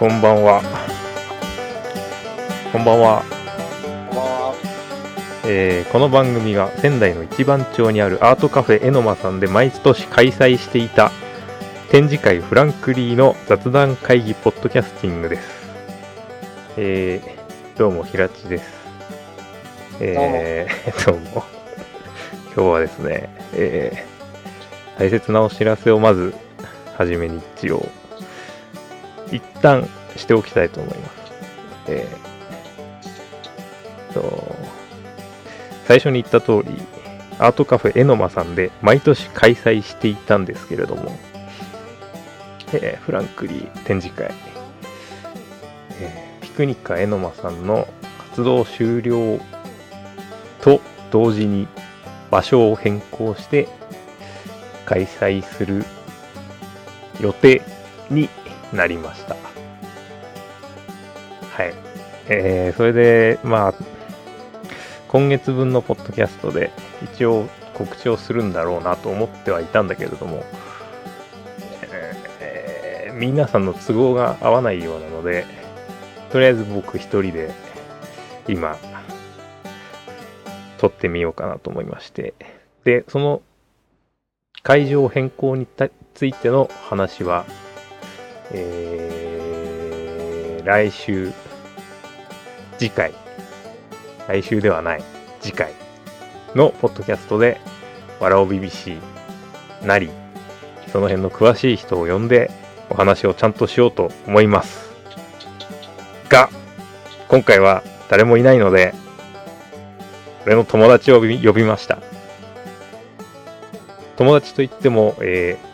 こんばんは。こんばんは。こんばんは。えーこの番組が仙台の一番町にあるアートカフェエノマさんで毎年開催していた展示会フランクリーの雑談会議ポッドキャスティングです。えーどうも、平地です。えー どうも。今日はですね、えー大切なお知らせをまず、はじめに一応、一旦しておきたいと思います。えーと、最初に言った通り、アートカフェエノマさんで毎年開催していたんですけれども、えーフランクリー展示会、えーピクニカエノマさんの活動終了と同時に場所を変更して開催する予定になりました。はい。えー、それで、まあ、今月分のポッドキャストで一応告知をするんだろうなと思ってはいたんだけれども、えー皆さんの都合が合わないようなので、とりあえず僕一人で今、撮ってみようかなと思いまして、で、その会場変更についての話は、えー来週、次回、来週ではない、次回のポッドキャストで、わらお BBC なり、その辺の詳しい人を呼んでお話をちゃんとしようと思います。が、今回は誰もいないので、俺の友達を呼びました。友達といっても、えー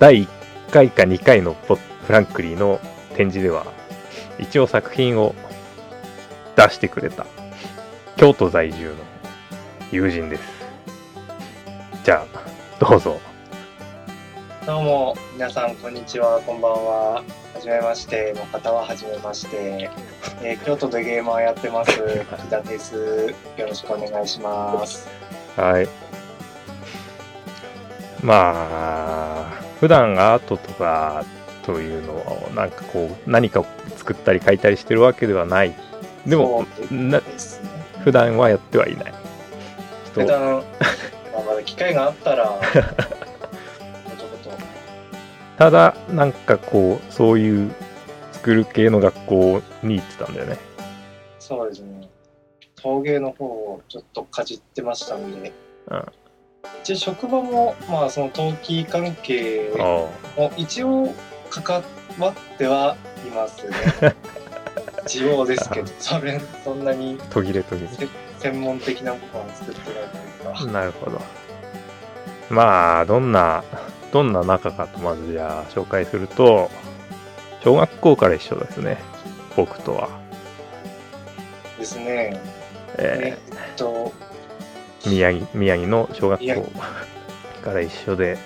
第1回か2回のポッフランクリーの展示では、一応作品を出してくれた、京都在住の友人です。じゃあ、どうぞ。どうも、皆さん、こんにちは、こんばんは。はじめまして、の方ははじめまして。えー京都でゲーマーやってます、柿田です。よろしくお願いします。はい。まあ、普段アートとかというのを、なんかこう、何かを作ったり書いたりしてるわけではない。でも、な。普段はやってはいない。人普段、まだ機会があったら。ただ、なんかこう、そういう作る系の学校に行ってたんだよね。そうですね。陶芸の方をちょっとかじってましたんで。うん一応職場も、まあ、その陶器関係あも一応関わってはいますね。一応ですけど、それそんなにあ、途切れ途切せ専門的なものは作ってないというか。れ。なるほど。まあ、どんな、どんな仲かとまずじゃあ紹介すると、小学校から一緒ですね。僕とは。ですね。ええっと、ー宮城、宮城の小学宮校から一緒で、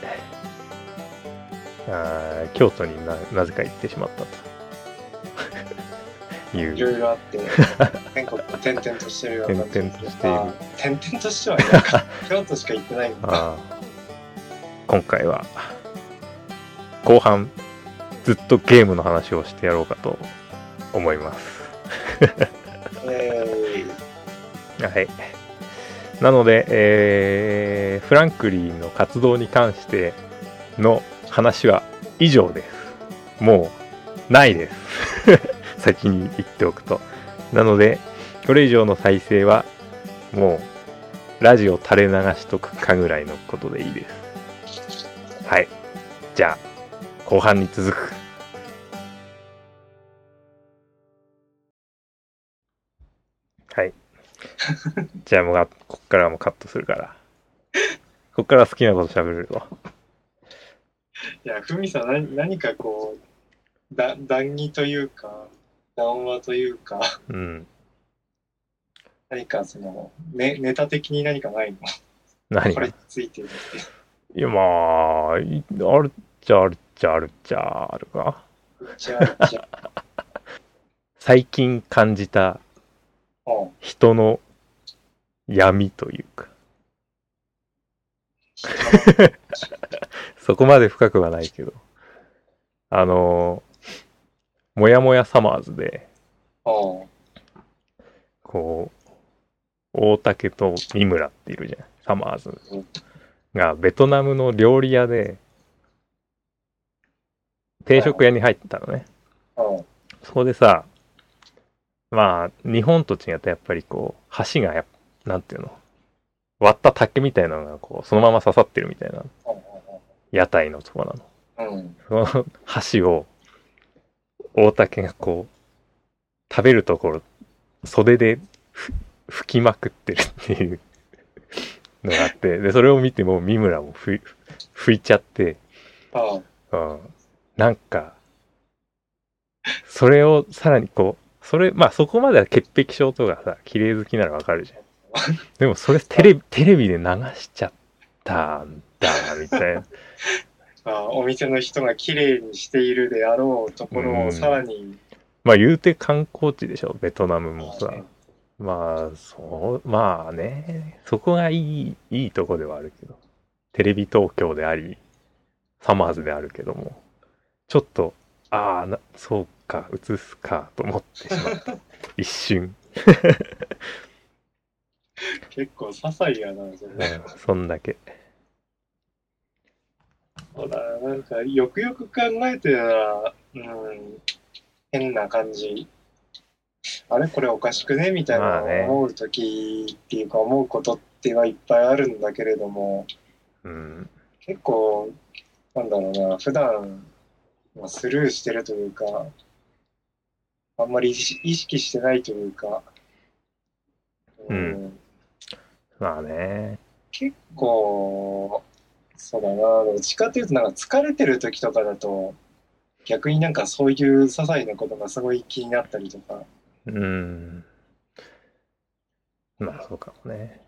あー京都にななぜか行ってしまったと。い。いうろいろあって、全国を転々としてるような転々としているあ転々としてはいな。京都しか行ってない今回は後半ずっとゲームの話をしてやろうかと思います。え はい。なので、えーフランクリーの活動に関しての話は以上です。もうないです。先に言っておくと。なので、これ以上の再生はもうラジオ垂れ流しとくかぐらいのことでいいです。はい。じゃあ、後半に続く。はい。じゃあもうが、こっからはもうカットするから。こっからは好きなこと喋れるわ。ーいや、ふみさん何、何かこう、だ談義というか、談話というか、うん。何かその、ね、ネタ的に何かないの？何が？これについてるって。いや、まあ、いあるっちゃあるっちゃあるっちゃあるか。最近感じたうん人の闇というか。そこまで深くはないけど。あのもやもやサマーズで、こう、大竹と三村っているじゃん。サマーズうんがベトナムの料理屋で、定食屋に入ったのね。そこでさ、まあ、日本と違ってやっぱりこう、箸がやっなんていうの、割った竹みたいなのがこう、そのまま刺さってるみたいな屋台のとこなの。おううん。その箸を、大竹がこう、食べるところ、袖でふ拭きまくってるっていうのがあって、で、それを見ても三村もふい拭いちゃって、うん、なんか、それをさらにこう、それ、まあそこまでは潔癖症とかさ、綺麗好きならわかるじゃん。でもそれテレビ、テレビで流しちゃったんだ、みたいな。ああお店の人が綺麗にしているであろうところうんをさらに、まあ言うて観光地でしょ、ベトナムもさね。まあ、そう、まあね、そこがいい、いいとこではあるけど、テレビ東京であり、サマーズであるけども、ちょっと、ああ、な、そうか、映すか、と思ってしまった。一瞬。結構些細やな、それ。うんそんだけ。そうだな、なんか、よくよく考えてたら、うん、変な感じ。あれこれおかしくね？みたいな思う時っていうか思うことってはいっぱいあるんだけれども、うん。結構、なんだろうな、普段、まあ、スルーしてるというか、あんまり意識意識してないというか、うんまあね。結構、そうだな、どっちかというと、なんか疲れてる時とかだと、逆になんかそういう些細なことがすごい気になったりとか、うん。まあそうかもね。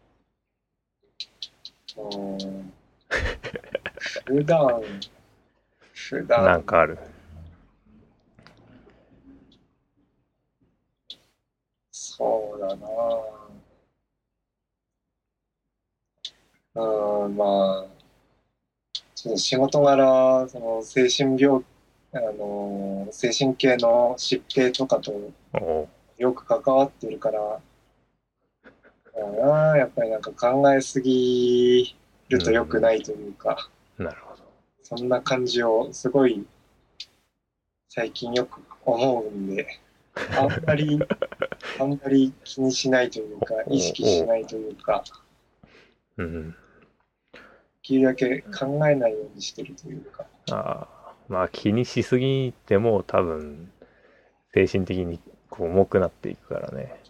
うん、普段、普段、なんかある。そうだなうん、まあ、ちょっと仕事柄、その精神病、あの、精神系の疾病とかとよく関わってるから、だなやっぱりなんか考えすぎると良くないというか、なるほど。そんな感じをすごい最近よく思うんで、あんまり、あんまり気にしないというか、意識しないというか、うん。できるだけ考えないようにしてるというか、ああ、まあ気にしすぎても多分、精神的にこう重くなっていくからね。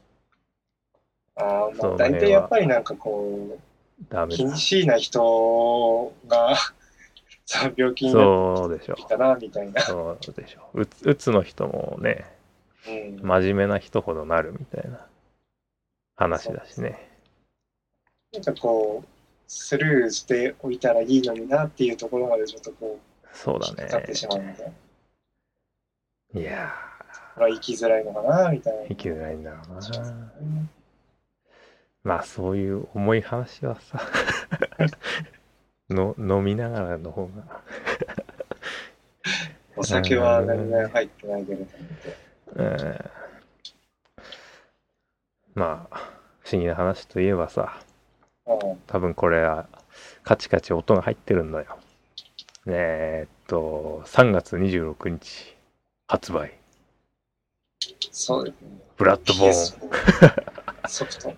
あーまあ大体やっぱりなんかこう、気ダメだ。にしいな人が、その病気になそうでしょってきたな、みたいな。そうでしょうつうつの人もね、うん真面目な人ほどなるみたいな話だしね。なんかこう、スルーしておいたらいいのになっていうところまでちょっとこう、そうだ引っかかってね。しまうので、いやこれは生きづらいのかな、みたいな。ー、生きづらいんだろうな。うんまあそういう重い話はさ、の飲みながらの方が、お酒は全然入ってないけれども。うんまあ不思議な話といえばさ、うん多分これはカチカチ音が入ってるんだよ。ねえっと、3月26日発売。そうですね。ブラッドボーン、PS4 ソフト。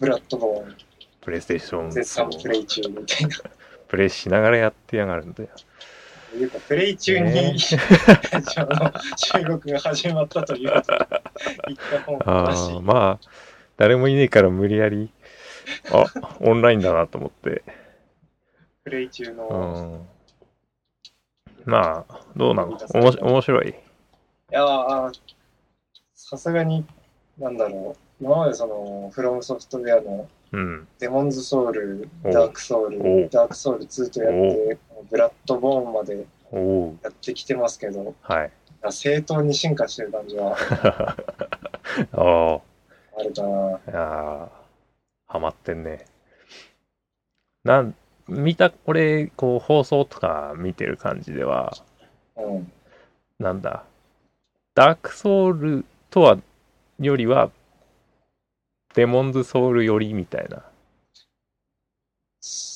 ブラッドボーン、プレイステーション絶賛プレイ中みたいな。プレイしながらやってやがるんだよ。いうか、プレイ中に、ねその収録が始まったということで、言った方が正しあ。まあ、誰もいねえから無理やり、あ、オンラインだなと思って。プレイ中うの、ん。まあ、どうなのおもし面白い？いやーさすがに、なんだろう、今までその、フロムソフトウェアのうん。デモンズソウル、ダークソウル、ダークソウル2とやって、ブラッドボーンまでやってきてますけど、はい。正当に進化してる感じは ああ。あるかな。いやーハマってんね。なん、見た、これ、こう、放送とか見てる感じでは、うん。なんだ、ダークソウルとはよりはデモンズソウル寄りみたいな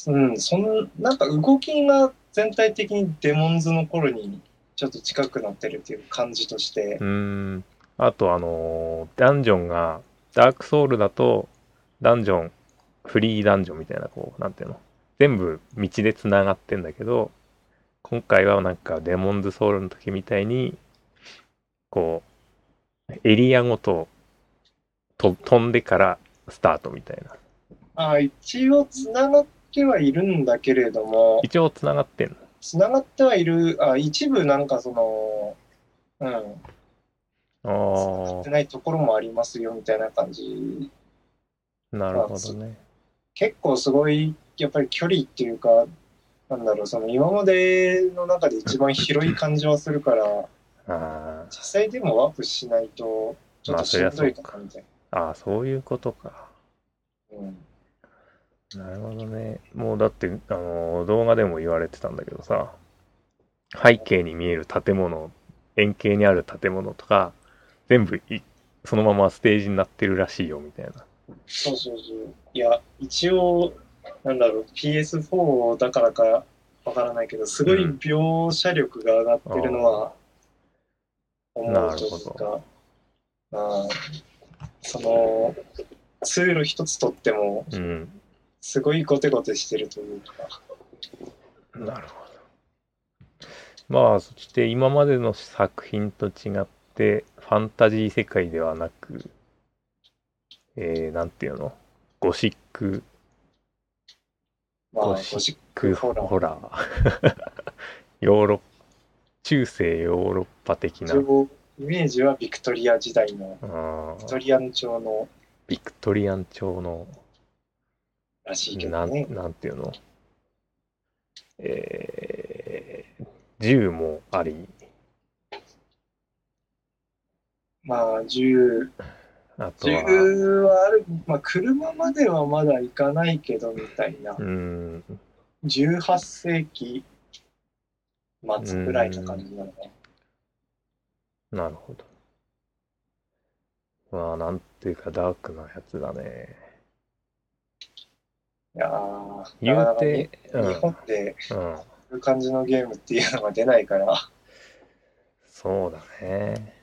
うん、その、なんか動きが全体的にデモンズの頃にちょっと近くなってるっていう感じとしてう、ーんあとあのーダンジョンがダークソウルだとダンジョンフリーダンジョンみたいなこうなんていうの？全部道でつながってんだけど今回はなんかデモンズソウルの時みたいにこうエリアごとと飛んでからスタートみたいな。あ一応つながってはいるんだけれども、一応つながってんの。つながってはいる、あ一部なんかその、うん、あつながってないところもありますよみたいな感じ。あなるほどね結構すごい、やっぱり距離っていうか、なんだろう、その今までの中で一番広い感じはするから、あ実際でもワープしないと、ちょっとしんどいかなみたいあああそういうことかな。うんなるほどね。もうだって、あの、動画でも言われてたんだけどさ、背景に見える建物、円形にある建物とか、全部いそのままステージになってるらしいよ、みたいな。そうそうそう。いや、一応、なんだろう、PS4 だからかわからないけど、すごい描写力が上がってるのは思うというか、まあ、その、ツール一つとっても、うん。すごいゴテゴテしてるというか、なるほど。まあ、そして今までの作品と違って、ファンタジー世界ではなく、えー、なんていうの？ゴシック、まあ、ゴゴシッククホラー。ホラー。ヨーロッ中世ヨーロッパ的な。イメージはビクトリア時代の、ビクトリアン朝のビクトリアン朝の、らしいけなんどね。なんていうの？えー、銃もあり、まあ、銃、あとは、銃はある、まあ、車まではまだ行かないけど、みたいなう。ん、18世紀末くらいな感じなのかな。なるほど。まあ、なんていうかダークなやつだね。いやー言うて、うん、日本でうん、こういう感じのゲームっていうのが出ないから、そうだね。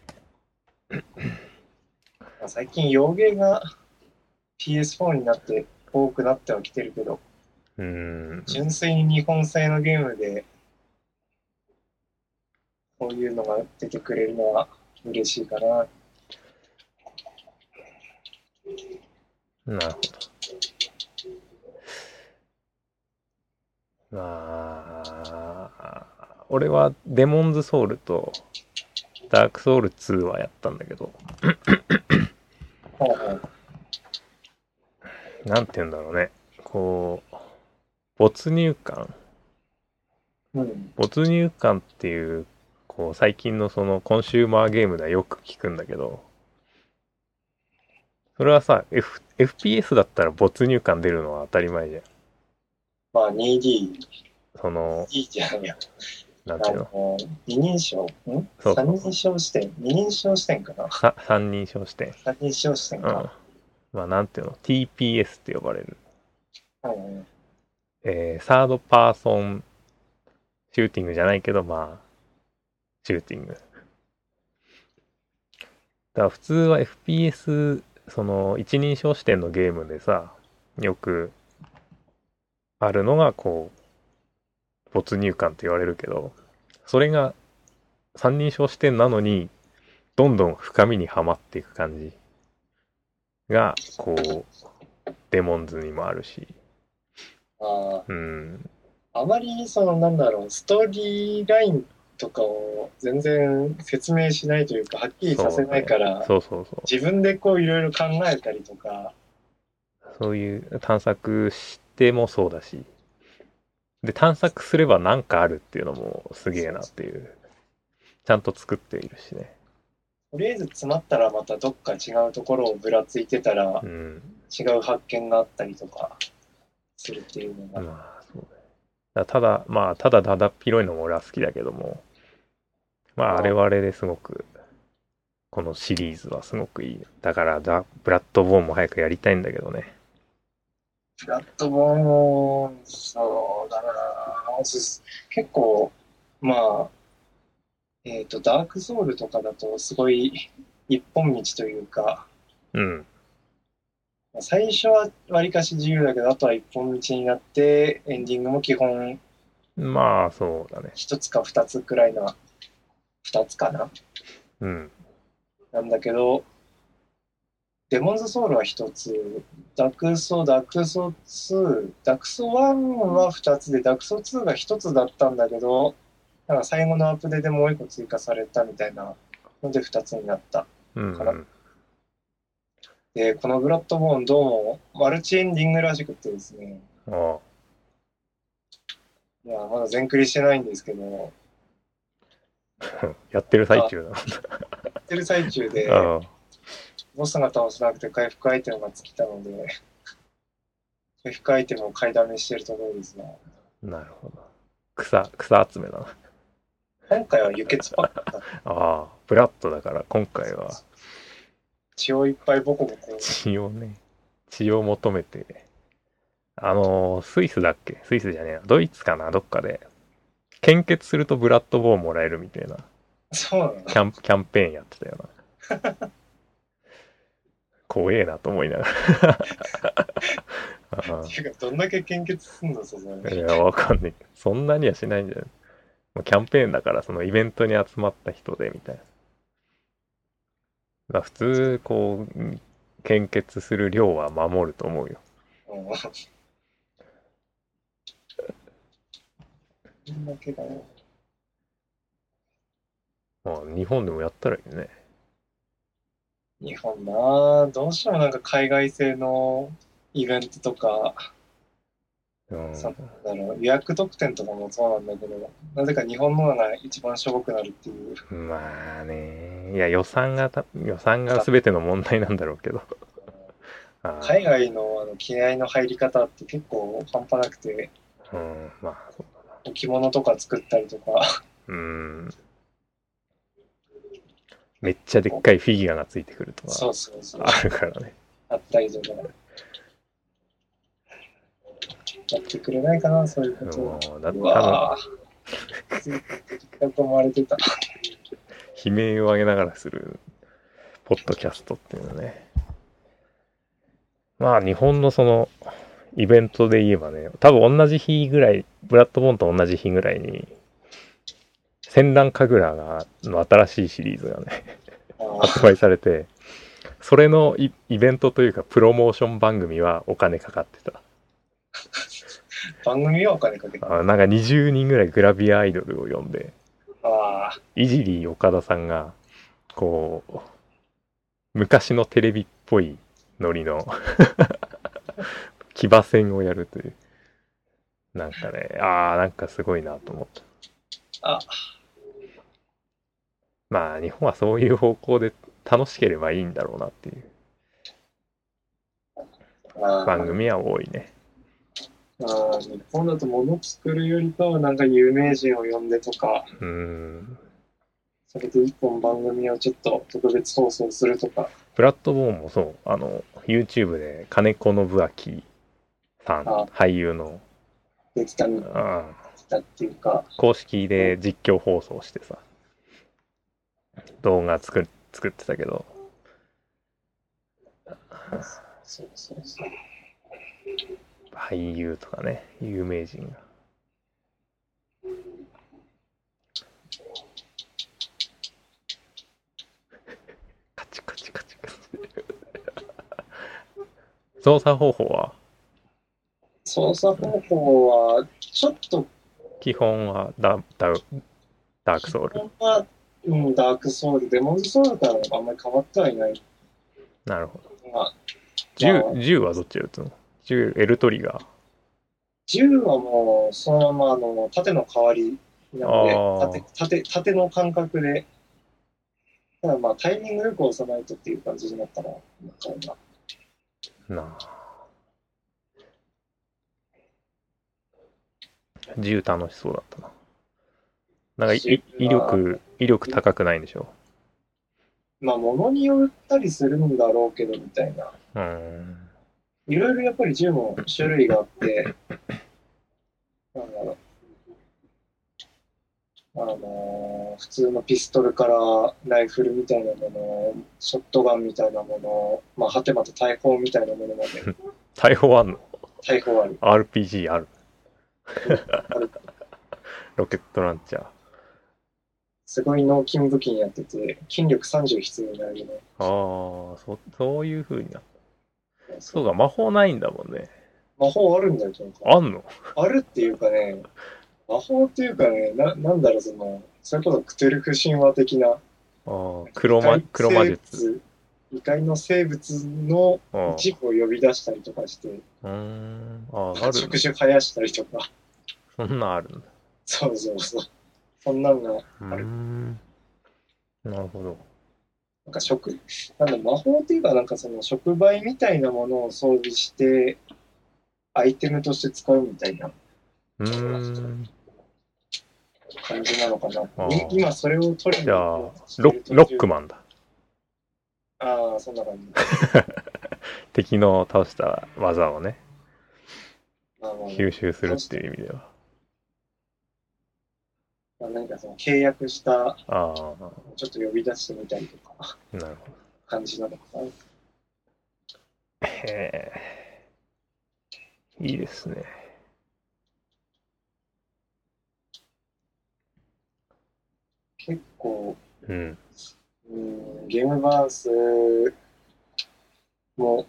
まあ最近、洋芸が PS4 になって多くなってはきてるけど、うん、純粋に日本製のゲームで、こういうのが出てくれるのは嬉しいかな。なるほど。まあ、俺はデモンズソウルとダークソウル2はやったんだけど、なんて言うんだろうね。こう、没入感うん。没入感っていう、こう、最近のそのコンシューマーゲームではよく聞くんだけど、それはさ、F、FPS だったら没入感出るのは当たり前じゃん。まあ 2D、その、いいじゃんや。なんていうの？二人称、ん？そう三人称視点？二人称視点かな？さ三人称視点。三人称視点うんか。。まあ、なんていうの ?TPS って呼ばれる。うんえーサードパーソンシューティングじゃないけど、まあ、シューティング。だから普通は FPS、その一人称視点のゲームでさ、よくあるのがこう、没入感って言われるけど、それが三人称視点なのに、どんどん深みにはまっていく感じが、こう、デモンズにもあるし、あうん、ああまりそのなんだろうストーリーラインとかを全然説明しないというかはっきりさせないから、そうそうそう。自分でこういろいろ考えたりとか。そういう探索してもそうだし、で、探索すれば何かあるっていうのもすげえなっていう。ちゃんと作っているしね。とりあえず詰まったらまたどっか違うところをぶらついてたらうん。違う発見があったりとかするっていうのが、まあ、そうだただ、まあ、ただだだっ広いのも俺は好きだけども、まあ、あれはあれですごくこのシリーズはすごくいい。だからだ、ブラッドボーンも早くやりたいんだけどね。プラットフォームも、そうだな結構、まあ、えっ、と、ダークソウルとかだと、すごい一本道というか、うん。最初はわりかし自由だけど、あとは一本道になって、エンディングも基本まあ、そうだね。一つか二つくらいな、二つかなうん。なんだけど、デモンズソウルは一つ、ダクソ、ダクソ2、ダクソ1は二つで、ダクソ2が一つだったんだけど、なんか最後のアップデートでもう一個追加されたみたいなので二つになった。うん、からで、このブラッドボーンどうもマルチエンディングらしくてですね、あいや、まだ全クリしてないんですけど、あ やってる最中だ。やってる最中で、あボスが倒せなくて回復アイテムが尽きたので、回復アイテムを買いだめしてるところですが、あ、なるほど。草、草集めだな。今回は輸血パックだ ああ、ブラッドだから今回は血をいっぱいボコボコ。血をね、血を求めて、あのースイスだっけ？スイスじゃねえな。ドイツかな？どっかで、献血するとブラッドボーンもらえるみたいなそうなのキャンキャンペーンやってたよな。怖えなと思いながら。どんだけ献血すんのそれ。あいや、わかんない。そんなにはしないんじゃないもうキャンペーンだから、そのイベントに集まった人でみたいな。まあ普通、こう、うん献血する量は守ると思うよ。う。まあ日本でもやったらいいね。日本なぁどうしてもなんか海外製のイベントとか、うん。予約特典とかもそうなんだけど、なぜか日本のが一番しょぼくなるっていう。まあね。いや、予算がた、予算が全ての問題なんだろうけど。海外のあの気合の入り方って結構半端なくて、うん、まあ、そう置物とか作ったりとか、うん。めっちゃでっかいフィギュアがついてくるとかあるからね。あったりとか。やってくれないかな、そういうこと。もうだう多わぁ。ついだと思われてた。分悲鳴を上げながらするポッドキャストっていうのね。まあ日本のそのイベントで言えばね、多分同じ日ぐらい、ブラッドボーンと同じ日ぐらいに、戦乱神楽がの新しいシリーズがね、発売されて、それのイイベントというかプロモーション番組はお金かかってた。番組はお金かけた。あなんか20人ぐらいグラビアアイドルを呼んで、ああ、いじり岡田さんが、こう、昔のテレビっぽいノリの 騎馬戦をやるという。なんかね、ああ、なんかすごいなと思った。あ、まあ、日本はそういう方向で楽しければいいんだろうなっていう。番組は多いね。あー日本だと物作るよりかはなんか有名人を呼んでとか、うーん。それで一本番組をちょっと特別放送するとか、ブラッドボーンもそう、あの、YouTube で金子信明さん、あ俳優の、できたんうんだっていうか、公式で実況放送してさ、動画作っ作ってたけど。俳優とかね、有名人が。カチカチカチカチ。操作方法は？操作方法は、ちょっと、基本はダダウダークソウル。は、うん、ダークソウル、デモンズソウルからはあんまり変わってはいない。なるほど。まあ、銃銃はどっちで撃つの？銃、エルトリガー。銃はもう、そのまま、あの、縦の代わりなので、縦、縦、縦の感覚で、ただまあ、タイミングよく押さないとっていう感じになったら、ななあ。銃楽しそうだったな。なんか威力、威力高くないんでしょ？まあ、物によったりするんだろうけど、みたいな。うん。いろいろやっぱり銃も種類があって、なんだろう。あのー普通のピストルからライフルみたいなもの、ショットガンみたいなもの、まあ、はてまた大砲みたいなものまで、逮捕あんの？大砲ある。?RPG あるある ロケットランチャー。すごい脳筋武器にやってて、筋力30必要になるね。ああ、そ、そういう風になった。そうか、魔法ないんだもんね。魔法あるんだよ、なんか。あんの？あるっていうかね、魔法っていうかね、ななんだろう、その、それこそクトゥルフ神話的な、ああ、黒魔、黒魔術。異界の生物の一部を呼び出したりとかして、うーん。ああ、ある触手生やしたりとか、そんなんあるんだ。そうそうそう。そんなんが、うーん。なるほど。なんか触、なんだ、魔法っていうか、なんかその触媒みたいなものを装備して、アイテムとして使うみたいな。感じなのかな今それを取りにじゃあロロックマンだ。ああ、そんな感じ。敵の倒した技をね、まあまあ吸収するっていう意味では。まあ、何かその契約した、ちょっと呼び出してみたりとか、なるほ感じなのかな。ど。へえ。いいですね。結構、うん。うん、ゲームバランスも、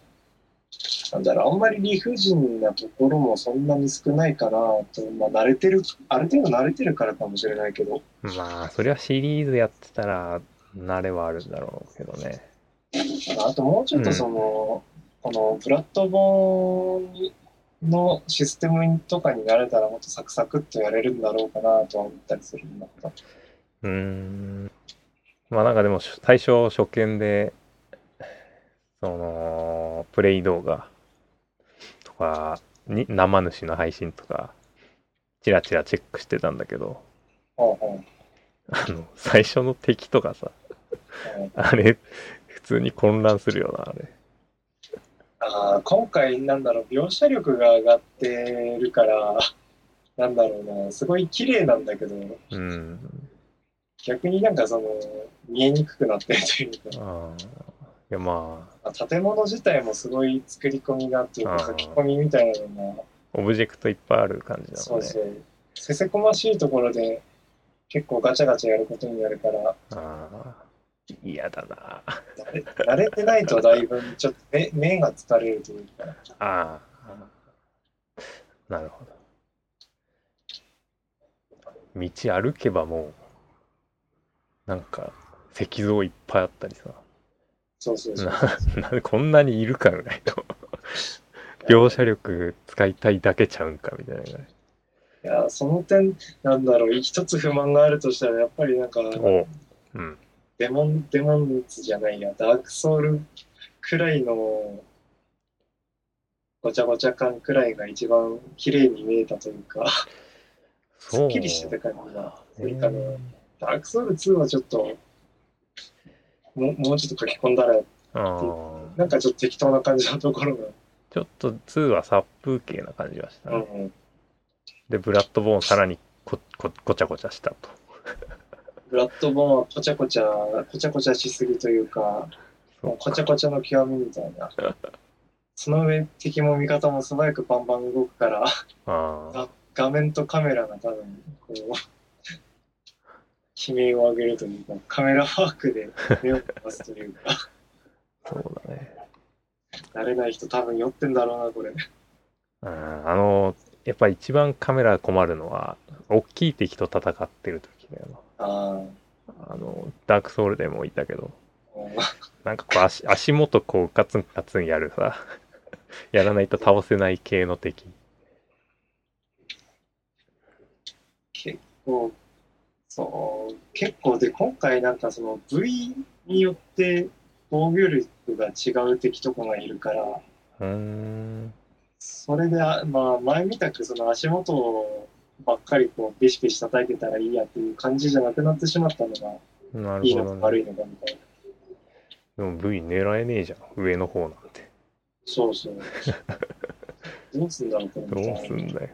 なんだろう、あんまり理不尽なところもそんなに少ないかなと、まあ、慣れてる、ある程度慣れてるからかもしれないけど、まあ、それはシリーズやってたら、慣れはあるんだろうけどね。あともうちょっとその、このプラットフォームのシステムとかに慣れたらもっとサクサクっとやれるんだろうかなとは思ったりするんだけど。うーん。まあなんかでも最初初見で、その、プレイ動画とかに、生主の配信とか、チラチラチェックしてたんだけど、あの、最初の敵とかさ、うんあれ、普通に混乱するよな、あれ。あー今回なんだろう描写力が上がってるからなんだろうなすごい綺麗なんだけどうん。逆になんかその見えにくくなってるというかああ。いや、まあ、あ建物自体もすごい作り込みがっていうか書き込みみたいなのがオブジェクトいっぱいある感じなのね。そうそうせせこましいところで結構ガチャガチャやることになるからああ。嫌だな。慣れ慣れてないとだいぶちょっと目目が疲れるというかああ。なるほど。道歩けばもう、なんか、石像いっぱいあったりさ。そうそうそうな なんでこんなにいるかぐらいの。描写力使いたいだけちゃうんかみたいなぐらい。いやその点なんだろう一つ不満があるとしたらやっぱりなんかおうん。デモン、デモンズじゃないや、ダークソウルくらいのごちゃごちゃ感くらいが一番綺麗に見えたというか、すっきりしてた感じがな。ダークソウル2はちょっと、もうもうちょっと書き込んだら、ああ。なんかちょっと適当な感じのところが、ちょっと2は殺風景な感じがしたね。うんうん、で、ブラッドボーンさらにここごちゃごちゃしたと。ブラッドボーンはこちゃこちゃ、こちゃこちゃしすぎというか、もうこちゃこちゃの極みみたいな。その上、敵も味方も素早くバンバン動くから、ああ。あ画面とカメラが多分、こう、悲鳴を上げるというか、カメラワークで目を離すというか、そうだね。慣れない人多分酔ってんだろうな、これ。うんあの、やっぱ一番カメラ困るのは、大きい敵と戦ってる時だよあな。あの、ダークソウルでもいたけど、あ、なんかこう足足元こうガツンガツンやるさ、やらないと倒せない系の敵。結構、そう、結構で、今回なんかその V によって防御力が違う敵とかがいるから。それで、あまあ、前みたくその足元ばっかりこうビシビシ叩いてたらいいやっていう感じじゃなくなってしまったのが、いいのか悪ね。いのかみたいな。でも V 狙えねえじゃん上の方なんてそうそう。どうすんだろうとど思って。うすんだよ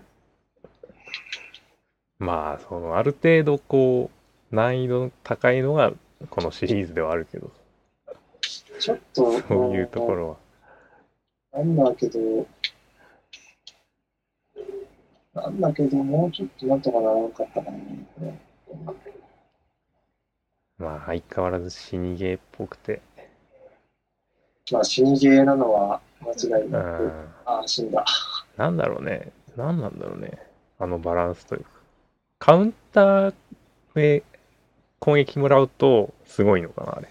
まあそのある程度こう難易度高いのがこのシリーズではあるけど。ちょっと、そういうところは。なんだけど、なんだけど、もうちょっとなんとかならなかったかな。まあ相変わらず死にゲーっぽくて。まあ、死にゲーなのは間違いうなく、ん。ああ、死んだ。なんだろうね。何なんだろうね。あのバランスというかカウンターで攻撃もらうとすごいのかなあれ。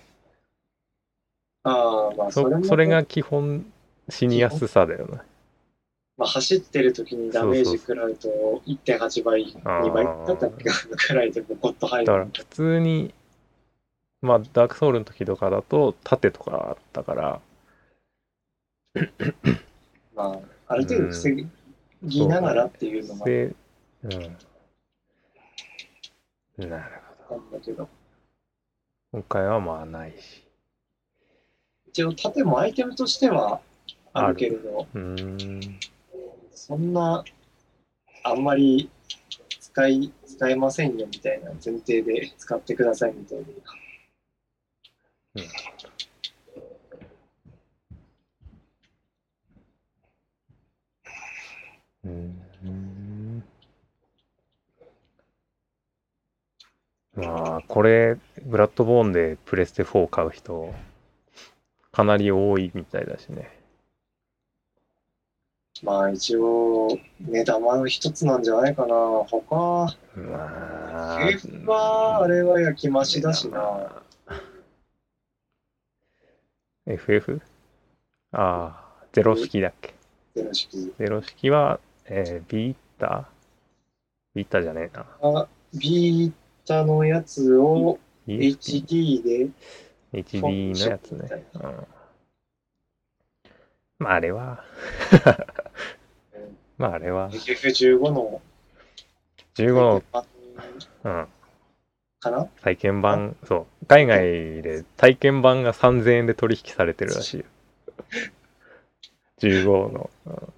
ああ、まあ、それも、そそれが基本死にやすさだよねまあ、走ってる時にダメージ食らうと1.8倍、あー2倍だったっけ？くらいでボコッと入る。だから普通にまあダークソウルの時とかだと盾とかあったから。まあ、ある程度防ぎながらっていうのがでうんなるほど。だけど、今回はまあないし。一応盾もアイテムとしてはあるけれど、うーん。そんな、あんまり使い、使えませんよみたいな前提で使ってくださいみたいな。うーまあこれブラッドボーンでプレステ4買う人かなり多いみたいだしねまあ一応、目玉の一つなんじゃないかな。他、まあはあれは焼き増しだしな。FF? ああゼロ式だっけ？ゼロ式。ゼロ式は、えービータ？ビータじゃねえなあ、ビータのやつを HD で HD のやつね。まああれは。うん、まああれは、FF15 の15の、版うん、かな？体験版、そう、海外で体験版が3000円で取引されてるらしいよ。15の。うん、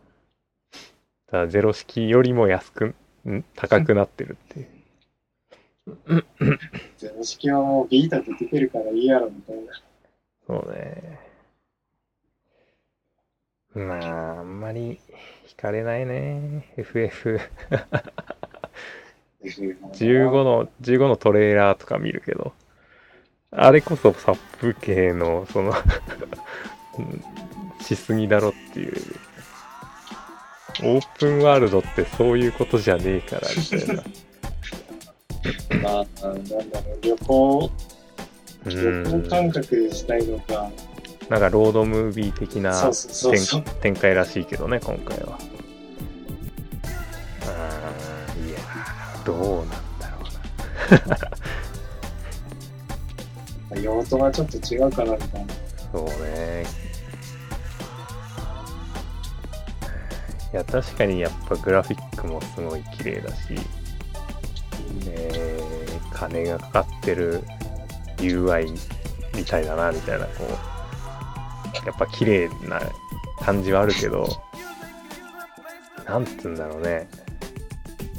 ただゼロ式よりも安く、ん高くなってるっていう。ゼロ式はもうビータで出てるからいいやろみたいな。そうね。まあ、あんまり惹かれないね。FF。15の、15のトレーラーとか見るけど、あれこそサップ系の、そのうん、しすぎだろっていう。オープンワールドってそういうことじゃねえから、みたいな。まあ、なんだろう、旅行、う旅行ん。感覚でしたいのか。なんかロードムービー的な。展展開らしいけどね、今回は。あーいやー、どうなんだろうな。用途がちょっと違うかなみたいな。そうね。いや、確かにやっぱグラフィックもすごい綺麗だし、えー金がかかってる UI みたいだな、みたいな、こう、やっぱ綺麗な感じはあるけど、なんつうんだろうね。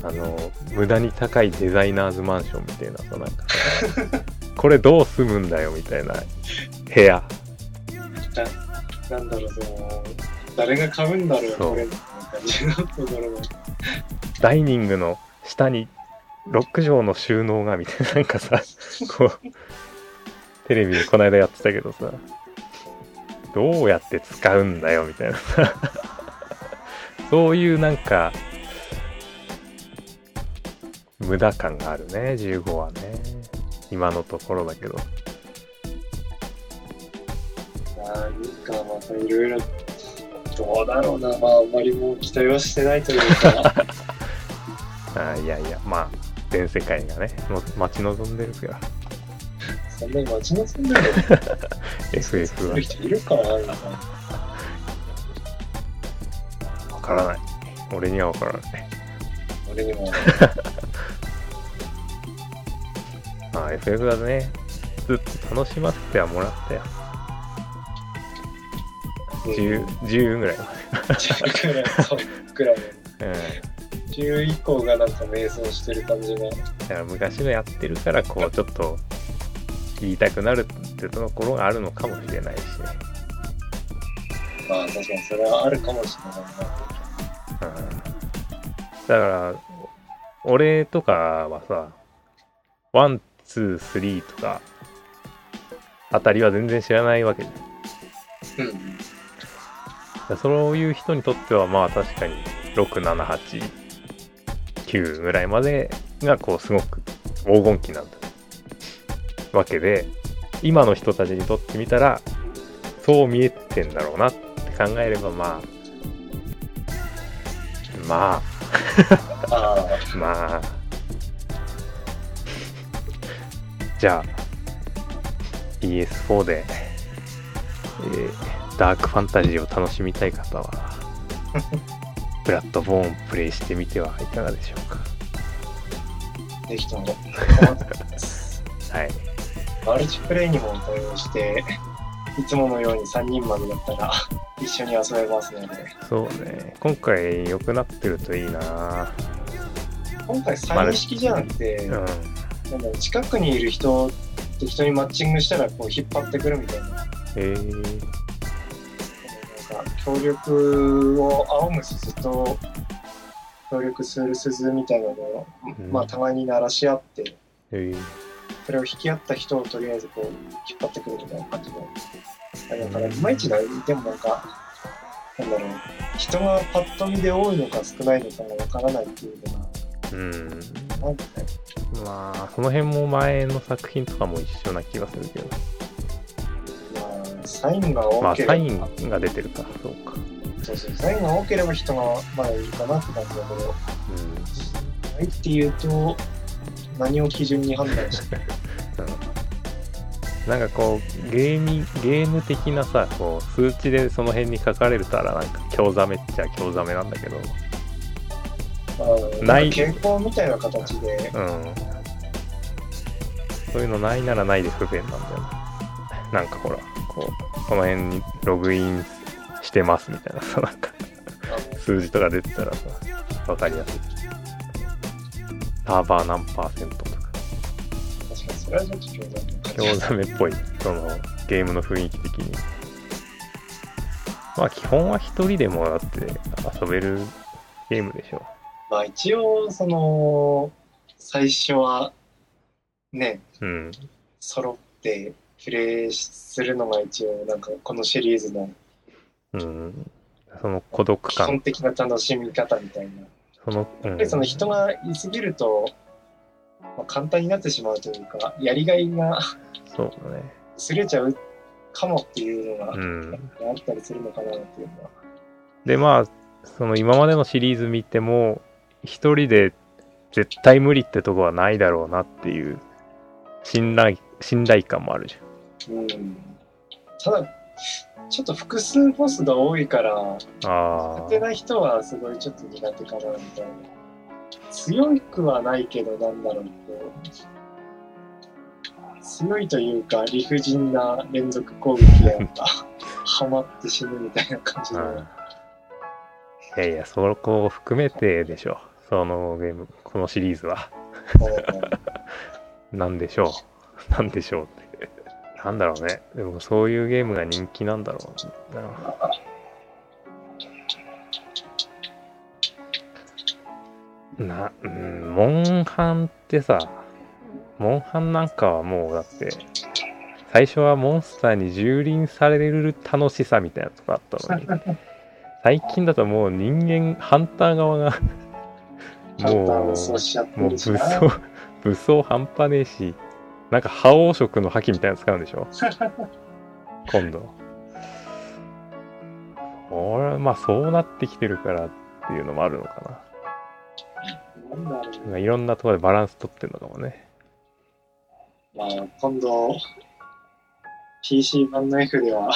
あの、無駄に高いデザイナーズマンションみたいなさ、なんかさ、これどう住むんだよみたいな部屋。なんだろう、その、誰が買うんだろう、これみたいな感じのところが。ダイニングの下に6畳の収納がみたいななんかさ こうテレビでこの間やってたけどさどうやって使うんだよみたいなさ。そういうなんか無駄感があるね15はね。今のところだけど。なんかまたいろいろ、どうだろうな、まああんまりもう期待はしてないというか、あーいやいやまあ全世界がねも待ち望んでるからそんなに待ち望んでる FF はの人いるかな。わからない俺にはわからない俺にも、まあ FF はね、ずっと楽しませてはもらったよ。10, 10ぐらいま10ぐらい、そう、ぐらいの。で。うん。10以降がなんか迷走してる感じが。だから昔のやってるから、こう、ちょっと、言いたくなるってところがあるのかもしれないしね。まあ確かにそれはあるかもしれないうん。だから、俺とかはさ、 one、two、three とか、あたりは全然知らないわけじゃん。な。うん。そういう人にとってはまあ確かに6789ぐらいまでがこうすごく黄金期なんだわけで今の人たちにとってみたらそう見えてんだろうなって考えればまあ。まあ。まあ。じゃあ。PS4 で、えーダークファンタジーを楽しみたい方はブラッドボーンプレイしてみてはいかがでしょうか？ぜひとも。はい。マルチプレイにも対応して、いつものように3人までだったら一緒に遊べますので、そうね。今回良くなってるといいな。今回再認識じゃなくて、うん。近くにいる人適当にマッチングしたらこう引っ張ってくるみたいな。えー、協力を青む鈴と協力する鈴みたいなのを、うん。まあ互いに鳴らし合ってえ。ー、それを引き合った人をとりあえずこう引っ張ってくるみたいな感じのあれだからいまいちだでもなんかなんだろう人がパッと見で多いのか少ないのかがわからないっていうのうん。がなんかね。まあその辺も前の作品とかも一緒な気がするけど。まあサインがま多ければ、あサインが出てるか。そうか。そうそう。サインが多ければ人がまだいるかなって感じだけど。うん。ないっていうと何を基準に判断して なんかこうゲーミゲーム的なさこう数値でその辺に書かれるたらなんか興ざめっちゃ興ざめなんだけど。あない。傾向みたいな形で。うん。そういうのないならないで不便なんだよななんかほらこうこの辺にログインしてますみたいなさ なんか数字とか出てたらさわかりやすいサーバー何パーセントとか。確かにそれはちょっと興ざめっぽい。そのゲームの雰囲気的に。まあ基本は一人でもだって遊べるゲームでしょ。まあ一応その最初はねうん。揃ってプレイするのが一応なんかこのシリーズのうん。その孤独基感本的な楽しみ方みたいな。その、うん、でその人がいすぎると、まあ、簡単になってしまうというかやりがいがそうだね。薄れちゃうかもっていうのが、うん。あったりするのかなっていうのは。でまあその今までのシリーズ見ても一人で絶対無理ってとこはないだろうなっていう信頼信頼感もあるじうん、ただちょっと複数ボスが多いからゃんあ勝てない人はすごいちょっと苦手かなみたいな。強くはないけどなんだろうこう。強いというか理不尽な連続攻撃やった ハマって死ぬみたいな感じあ、の。うん、いやいやそこを含めてでしょそのゲームこのシリーズは。なんでしょう。なんでしょうってなんだろうねでもそういうゲームが人気なんだろうなな、うん、モンハンってさ、モンハンなんかはもうだって、最初はモンスターに蹂躙される楽しさみたいなとこあったのに、最近だともう人間、ハンター側が、もうもう。武装、武装半端ねえし、なんか覇王色の覇気みたいなの使うんでしょ？今度。俺はまあそうなってきてるからっていうのもあるのかなな。いろんなところでバランス取ってるのかもね。まあ、今度、PC 版の F では、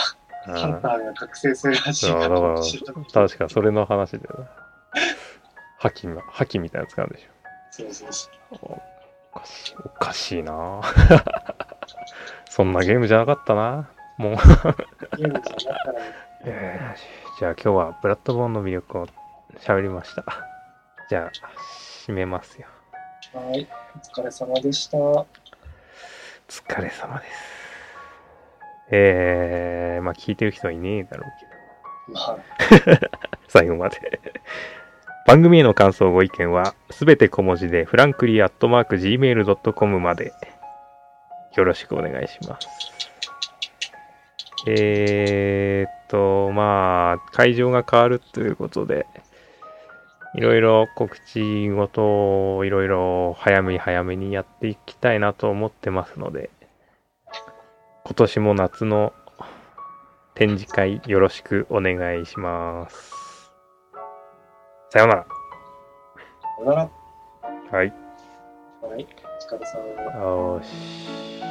うんハンターが覚醒するらしいから確かそれの話だよな。覇気が、覇気みたいなの使うんでしそうそうそょ。う。おかしい、おかしいな そんなゲームじゃなかったな。もう、ゲームじゃなかったらよしじゃあ今日はブラッドボーンの魅力を喋りました。じゃあ、締めますよ。はい、お疲れ様でした。お疲れ様です。えー、まあ聞いてる人はいねえだろうけど。まあ、最後まで。番組への感想、ご意見は、すべて小文字で、フランクリーアットマーク Gmail.com まで、よろしくお願いします。えーっと、まあ、会場が変わるということで、いろいろ告知ごとをいろいろ早めに早めにやっていきたいなと思ってますので、今年も夏の展示会よろしくお願いします。さようなら。さよなら。はい。はい、お疲れ様。よーし。